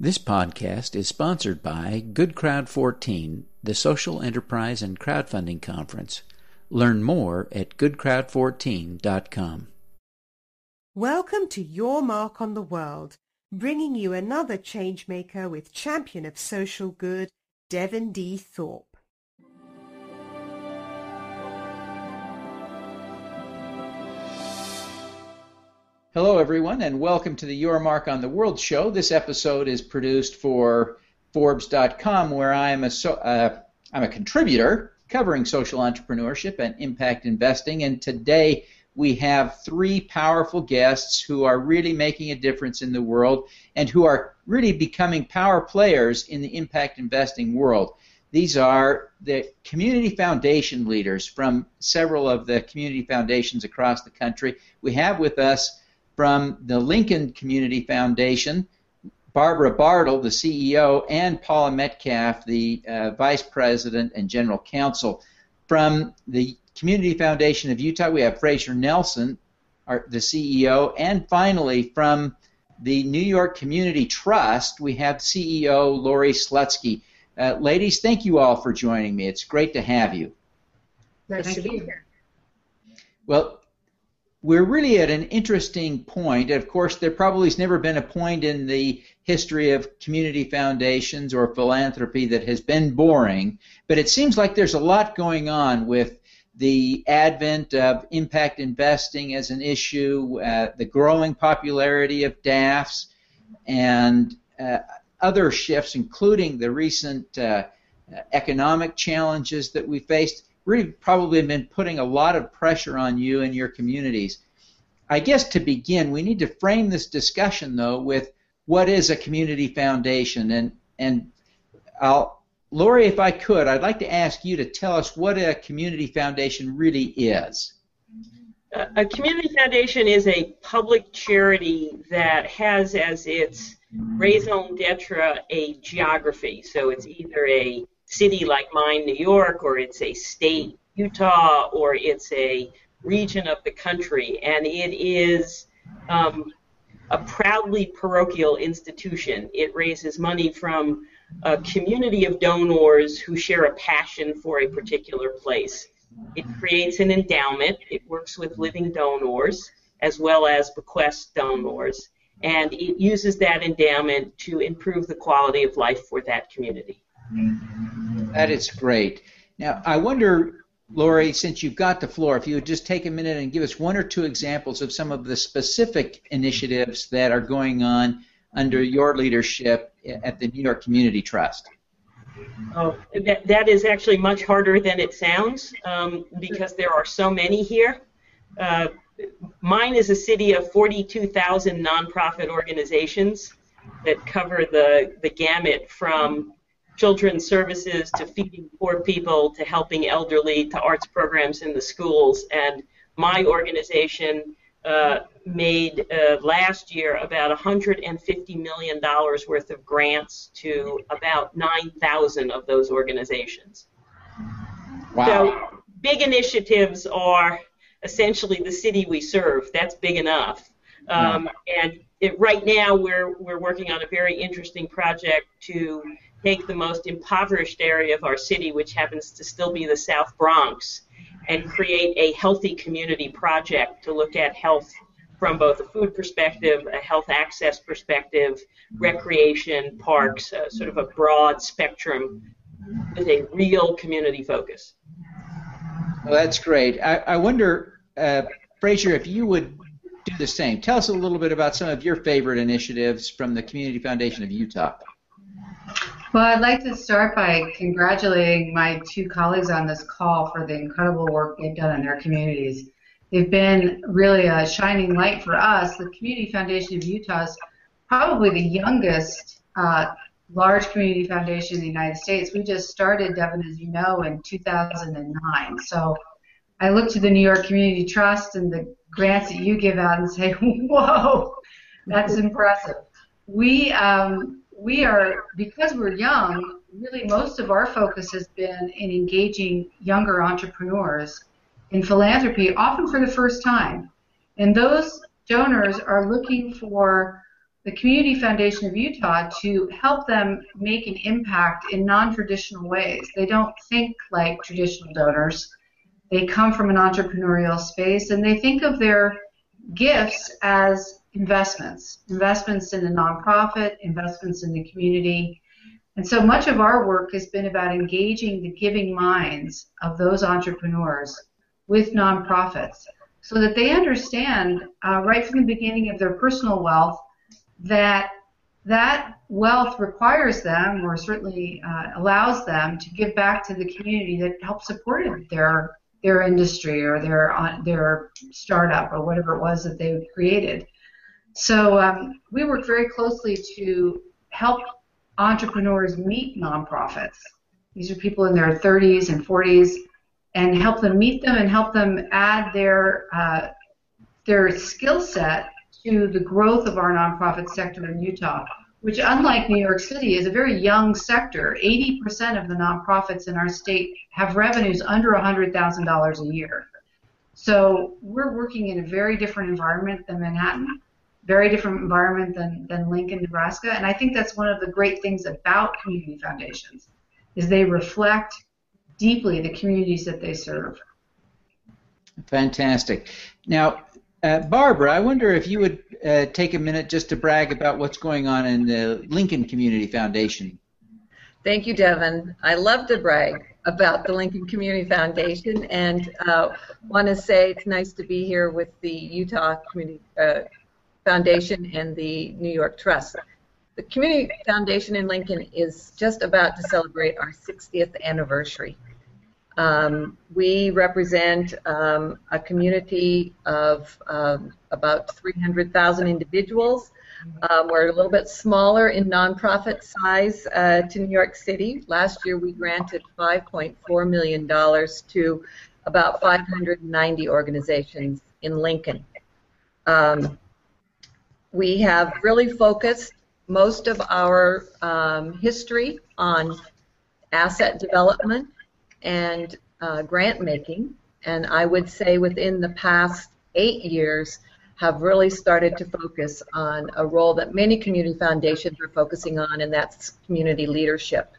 This podcast is sponsored by Good Crowd 14, the social enterprise and crowdfunding conference. Learn more at goodcrowd14.com. Welcome to Your Mark on the World, bringing you another changemaker with champion of social good, Devin D. Thorpe. Hello, everyone, and welcome to the Your Mark on the World show. This episode is produced for Forbes.com, where I am a so, uh, I'm a contributor covering social entrepreneurship and impact investing. And today we have three powerful guests who are really making a difference in the world and who are really becoming power players in the impact investing world. These are the community foundation leaders from several of the community foundations across the country. We have with us from the Lincoln Community Foundation, Barbara Bartle, the CEO, and Paula Metcalf, the uh, Vice President and General Counsel. From the Community Foundation of Utah, we have Fraser Nelson, our, the CEO, and finally from the New York Community Trust, we have CEO Lorie Slutsky. Uh, ladies, thank you all for joining me. It's great to have you. Nice to be here. Well, we're really at an interesting point. Of course, there probably has never been a point in the history of community foundations or philanthropy that has been boring, but it seems like there's a lot going on with the advent of impact investing as an issue, uh, the growing popularity of DAFs, and uh, other shifts, including the recent uh, economic challenges that we faced really probably been putting a lot of pressure on you and your communities. I guess to begin, we need to frame this discussion though with what is a community foundation, and and I'll, Lorie, if I could, I'd like to ask you to tell us what a community foundation really is. A community foundation is a public charity that has as its raison d'etre a geography. So it's either a city like mine, New York, or it's a state, Utah, or it's a region of the country, and it is um, a proudly parochial institution. It raises money from a community of donors who share a passion for a particular place. It creates an endowment. It works with living donors as well as bequest donors, and it uses that endowment to improve the quality of life for that community. That is great. Now, I wonder, Lorie, since you've got the floor, if you would just take a minute and give us one or two examples of some of the specific initiatives that are going on under your leadership at the New York Community Trust. Oh, that, that is actually much harder than it sounds um, because there are so many here. Uh, mine is a city of 42,000 nonprofit organizations that cover the, the gamut from children's services to feeding poor people to helping elderly to arts programs in the schools. And my organization uh, made uh, last year about $150 million worth of grants to about 9,000 of those organizations. Wow. So big initiatives are essentially the city we serve. That's big enough. Um, and it, right now we're, we're working on a very interesting project to take the most impoverished area of our city, which happens to still be the South Bronx, and create a healthy community project to look at health from both a food perspective, a health access perspective, recreation, parks, uh, sort of a broad spectrum with a real community focus. Well, that's great. I, I wonder, uh, if you would do the same. Tell us a little bit about some of your favorite initiatives from the Community Foundation of Utah. Well, I'd like to start by congratulating my two colleagues on this call for the incredible work they've done in their communities. They've been really a shining light for us. The Community Foundation of Utah is probably the youngest uh, large community foundation in the United States. We just started, Devin, as you know, in 2009. So I look to the New York Community Trust and the grants that you give out and say, whoa, that's impressive. We um, we are, because we're young, really most of our focus has been in engaging younger entrepreneurs in philanthropy, often for the first time. And those donors are looking for the Community Foundation of Utah to help them make an impact in non-traditional ways. They don't think like traditional donors. They come from an entrepreneurial space and they think of their gifts as investments, investments in the nonprofit, investments in the community. And so much of our work has been about engaging the giving minds of those entrepreneurs with nonprofits so that they understand uh, right from the beginning of their personal wealth that that wealth requires them or certainly uh, allows them to give back to the community that helped support their their industry or their uh, their startup or whatever it was that they created. So um, we work very closely to help entrepreneurs meet nonprofits. These are people in their 30s and 40s, and help them meet them and help them add their uh, their skill set to the growth of our nonprofit sector in Utah, which, unlike New York City, is a very young sector. 80% of the nonprofits in our state have revenues under $100,000 a year. So we're working in a very different environment than Manhattan, very different environment than, than Lincoln, Nebraska, and I think that's one of the great things about community foundations, is they reflect deeply the communities that they serve. Fantastic. Now, uh, Barbara, I wonder if you would uh, take a minute just to brag about what's going on in the Lincoln Community Foundation. Thank you, Devin. I love to brag about the Lincoln Community Foundation and uh, want to say it's nice to be here with the Utah Community uh, Foundation and the New York Trust. The Community Foundation in Lincoln is just about to celebrate our 60th anniversary. Um, we represent um, a community of um, about 300,000 individuals. Um, we're a little bit smaller in nonprofit size uh, to New York City. Last year we granted $5.4 million to about 590 organizations in Lincoln. Um, we have really focused most of our um, history on asset development and uh, grant making, and I would say within the past eight years have really started to focus on a role that many community foundations are focusing on, and that's community leadership.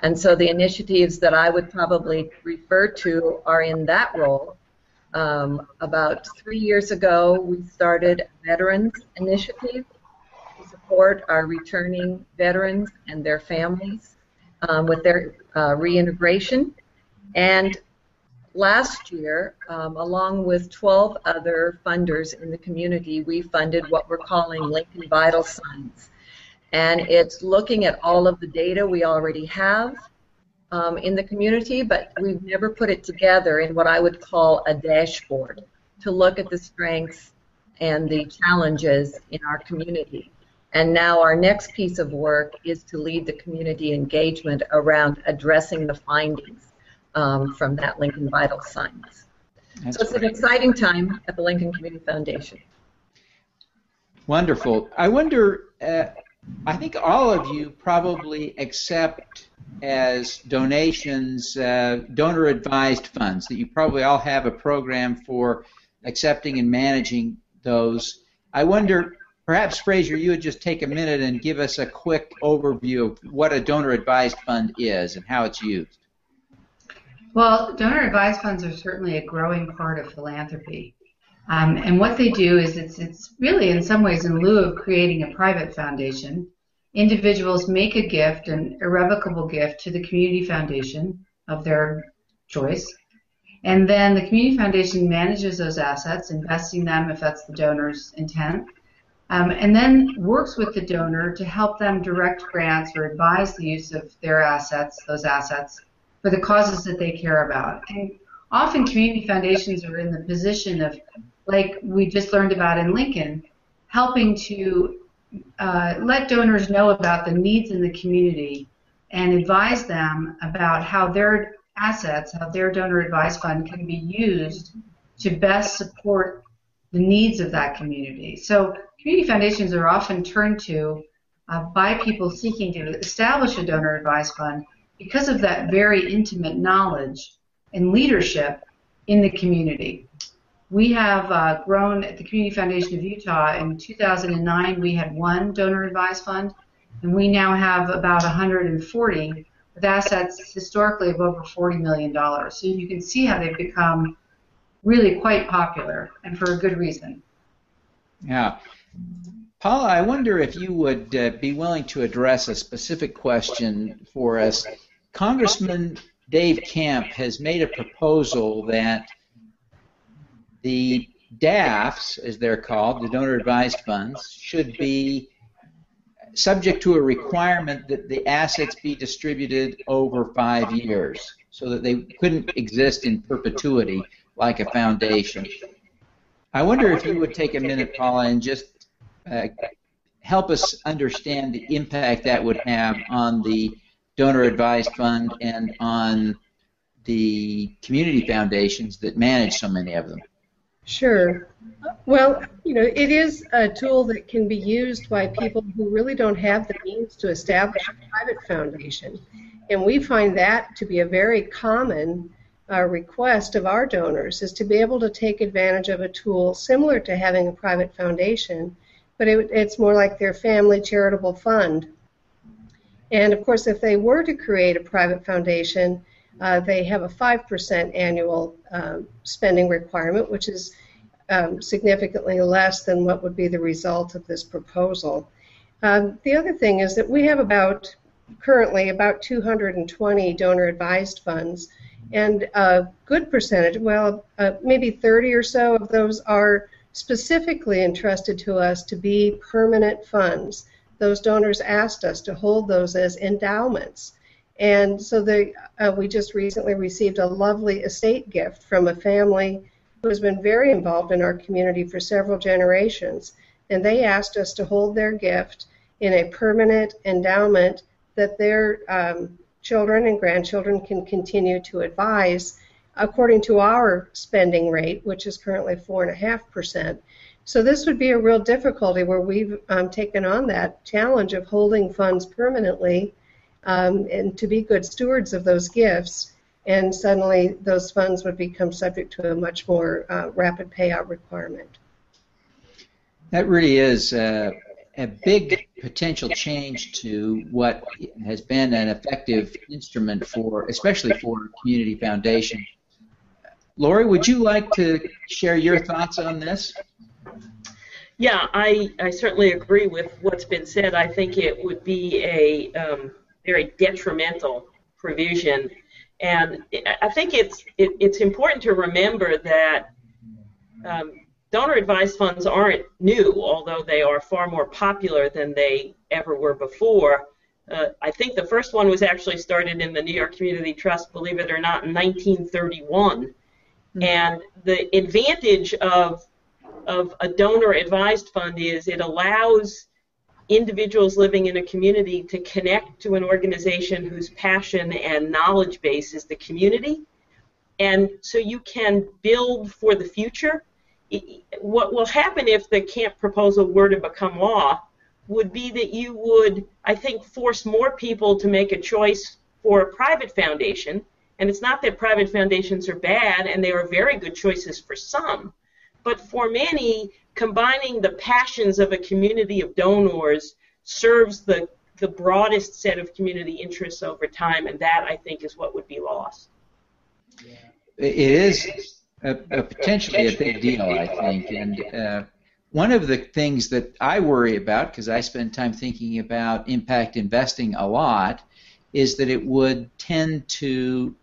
And so the initiatives that I would probably refer to are in that role. Um, about three years ago, we started a Veterans Initiative to support our returning veterans and their families um, with their uh, reintegration. And last year, um, along with 12 other funders in the community, we funded what we're calling Lincoln Vital Signs. And it's looking at all of the data we already have um, in the community, but we've never put it together in what I would call a dashboard to look at the strengths and the challenges in our community. And now our next piece of work is to lead the community engagement around addressing the findings um, from that Lincoln Vital Signs. That's so it's great. an exciting time at the Lincoln Community Foundation. Wonderful. I wonder, uh, I think all of you probably accept as donations uh, donor advised funds, that you probably all have a program for accepting and managing those. I wonder, perhaps Fraser, you would just take a minute and give us a quick overview of what a donor advised fund is and how it's used. Well, donor advised funds are certainly a growing part of philanthropy. Um, and what they do is it's, it's really, in some ways, in lieu of creating a private foundation, individuals make a gift, an irrevocable gift, to the community foundation of their choice. And then the community foundation manages those assets, investing them if that's the donor's intent, um, and then works with the donor to help them direct grants or advise the use of their assets, those assets, for the causes that they care about. And often community foundations are in the position of, like we just learned about in Lincoln, helping to uh, let donors know about the needs in the community and advise them about how their assets, how their donor advice fund can be used to best support the needs of that community. So community foundations are often turned to uh, by people seeking to establish a donor advice fund because of that very intimate knowledge and leadership in the community. We have uh, grown at the Community Foundation of Utah. In 2009, we had one donor advised fund, and we now have about 140 with assets historically of over $40 million. So you can see how they've become really quite popular, and for a good reason. Yeah. Paula, I wonder if you would uh, be willing to address a specific question for us. Congressman Dave Camp has made a proposal that the DAFs, as they're called, the donor advised funds, should be subject to a requirement that the assets be distributed over five years so that they couldn't exist in perpetuity like a foundation. I wonder if you would take a minute, Paula, and just uh, help us understand the impact that would have on the donor advised fund and on the community foundations that manage so many of them. Sure. Well, you know, it is a tool that can be used by people who really don't have the means to establish a private foundation. And we find that to be a very common uh, request of our donors is to be able to take advantage of a tool similar to having a private foundation, but it, it's more like their family charitable fund. And of course, if they were to create a private foundation, uh, they have a 5% annual um, spending requirement, which is um, significantly less than what would be the result of this proposal. Um, the other thing is that we have about, currently, about 220 donor advised funds and a good percentage, well, uh, maybe 30 or so of those are specifically entrusted to us to be permanent funds. Those donors asked us to hold those as endowments. And so uh, we just recently received a lovely estate gift from a family who has been very involved in our community for several generations. And they asked us to hold their gift in a permanent endowment that their um, children and grandchildren can continue to advise according to our spending rate, which is currently 4.5%. So this would be a real difficulty where we've um, taken on that challenge of holding funds permanently um, and to be good stewards of those gifts. And suddenly those funds would become subject to a much more uh, rapid payout requirement. That really is uh, a big potential change to what has been an effective instrument for, especially for community foundation. Lorie, would you like to share your thoughts on this? Yeah, I, I certainly agree with what's been said. I think it would be a um, very detrimental provision, and I think it's it, it's important to remember that um, donor advised funds aren't new, although they are far more popular than they ever were before. Uh, I think the first one was actually started in the New York Community Trust, believe it or not, in 1931. Mm-hmm. And the advantage of of a donor advised fund is it allows individuals living in a community to connect to an organization whose passion and knowledge base is the community. And so you can build for the future what will happen if the camp proposal were to become law would be that you would, I think, force more people to make a choice for a private foundation. And it's not that private foundations are bad, and they are very good choices for some. But for many, combining the passions of a community of donors serves the, the broadest set of community interests over time, and that, I think, is what would be lost. It is a, a potentially a big deal, I think. And uh, one of the things that I worry about, because I spend time thinking about impact investing a lot, is that it would tend to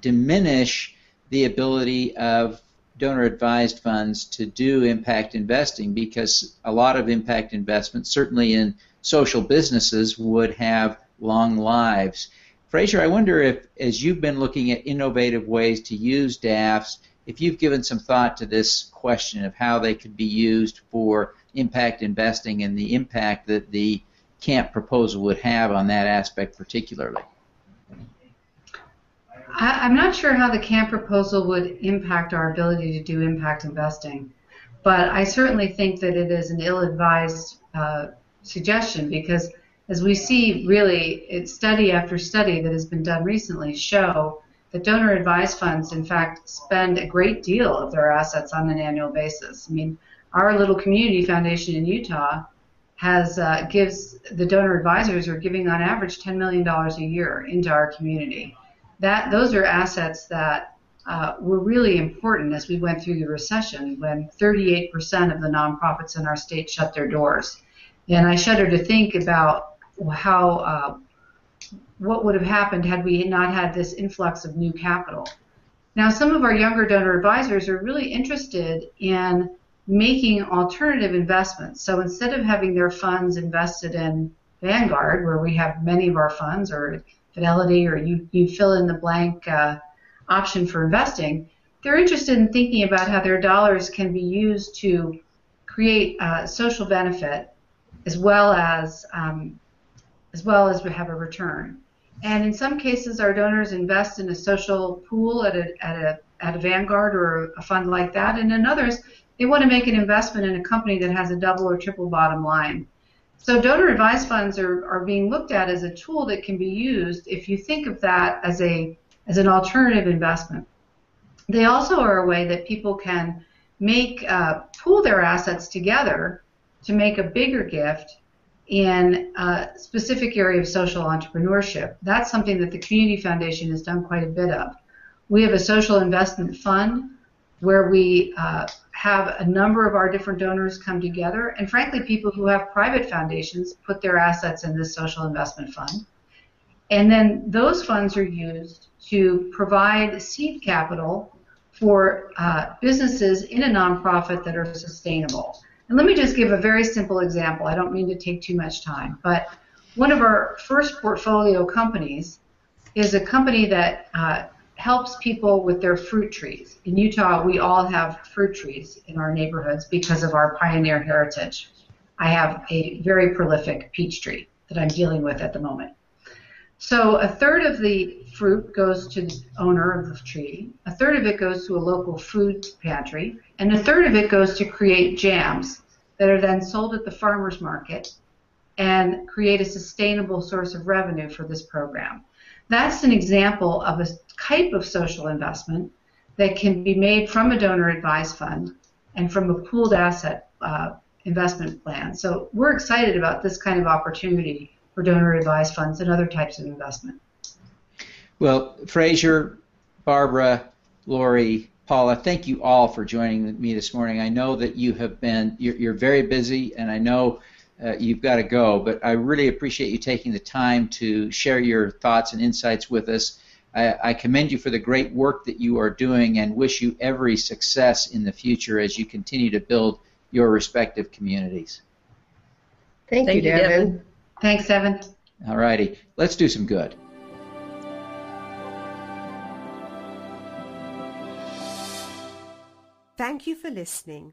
diminish the ability of donor advised funds to do impact investing because a lot of impact investments, certainly in social businesses, would have long lives. Fraser, I wonder if, as you've been looking at innovative ways to use DAFs, if you've given some thought to this question of how they could be used for impact investing and the impact that the CAMP proposal would have on that aspect particularly. I, am not sure how the Kemp proposal would impact our ability to do impact investing, but I certainly think that it is an ill-advised uh, suggestion because as we see really study after study that has been done recently show that donor advised funds, in fact, spend a great deal of their assets on an annual basis. I mean, our little community foundation in Utah has uh, gives the donor advisors are giving on average $10 million a year into our community. That those are assets that uh, were really important as we went through the recession when 38% of the nonprofits in our state shut their doors. And I shudder to think about how uh, what would have happened had we not had this influx of new capital. Now, some of our younger donor advisors are really interested in making alternative investments. So instead of having their funds invested in Vanguard, where we have many of our funds, or Fidelity, or you, you fill in the blank uh, option for investing, they're interested in thinking about how their dollars can be used to create uh, social benefit as well as um, as well as have a return. And in some cases, our donors invest in a social pool at a, at a, at a Vanguard or a fund like that, and in others, they want to make an investment in a company that has a double or triple bottom line. So donor advised funds are, are being looked at as a tool that can be used if you think of that as a as an alternative investment. They also are a way that people can make uh, pool their assets together to make a bigger gift in a specific area of social entrepreneurship. That's something that the Community Foundation has done quite a bit of. We have a social investment fund where we uh, have a number of our different donors come together, and frankly, people who have private foundations put their assets in this social investment fund. And then those funds are used to provide seed capital for uh, businesses in a nonprofit that are sustainable. And let me just give a very simple example. I don't mean to take too much time, but one of our first portfolio companies is a company that uh, helps people with their fruit trees. In Utah, we all have fruit trees in our neighborhoods because of our pioneer heritage. I have a very prolific peach tree that I'm dealing with at the moment. So a third of the fruit goes to the owner of the tree, a third of it goes to a local food pantry, and a third of it goes to create jams that are then sold at the farmer's market and create a sustainable source of revenue for this program. That's an example of a type of social investment that can be made from a donor advised fund and from a pooled asset uh, investment plan. So we're excited about this kind of opportunity for donor advised funds and other types of investment. Well, Fraser, Barbara, Lorie, Paula, thank you all for joining me this morning. I know that you have been, you're, you're very busy, and I know uh, you've got to go, but I really appreciate you taking the time to share your thoughts and insights with us. I, I, commend you for the great work that you are doing and wish you every success in the future as you continue to build your respective communities. Thank, Thank you, Devin. Devin. Thanks, Devin. All righty. Let's do some good. Thank you for listening.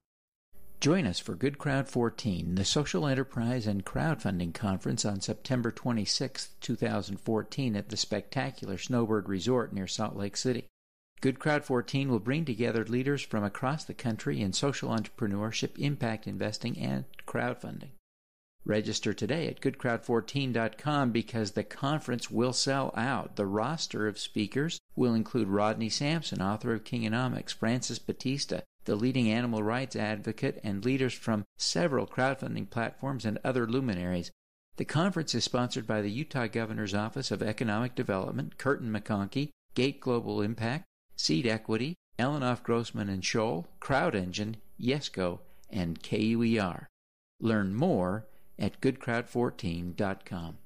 Join us for Good Crowd 14, the social enterprise and crowdfunding conference on September 26, 2014 at the spectacular Snowbird Resort near Salt Lake City. Good Crowd 14 will bring together leaders from across the country in social entrepreneurship, impact investing, and crowdfunding. Register today at goodcrowd14.com because the conference will sell out. The roster of speakers will include Rodney Sampson, author of Kingonomics, Francis Battista, the leading animal rights advocate, and leaders from several crowdfunding platforms and other luminaries. The conference is sponsored by the Utah Governor's Office of Economic Development, Kirton McConkie, Gate Global Impact, Seed Equity, Ellenoff Grossman and Schole, Crowd Engine, Yesco, and KUER. Learn more at goodcrowd14.com.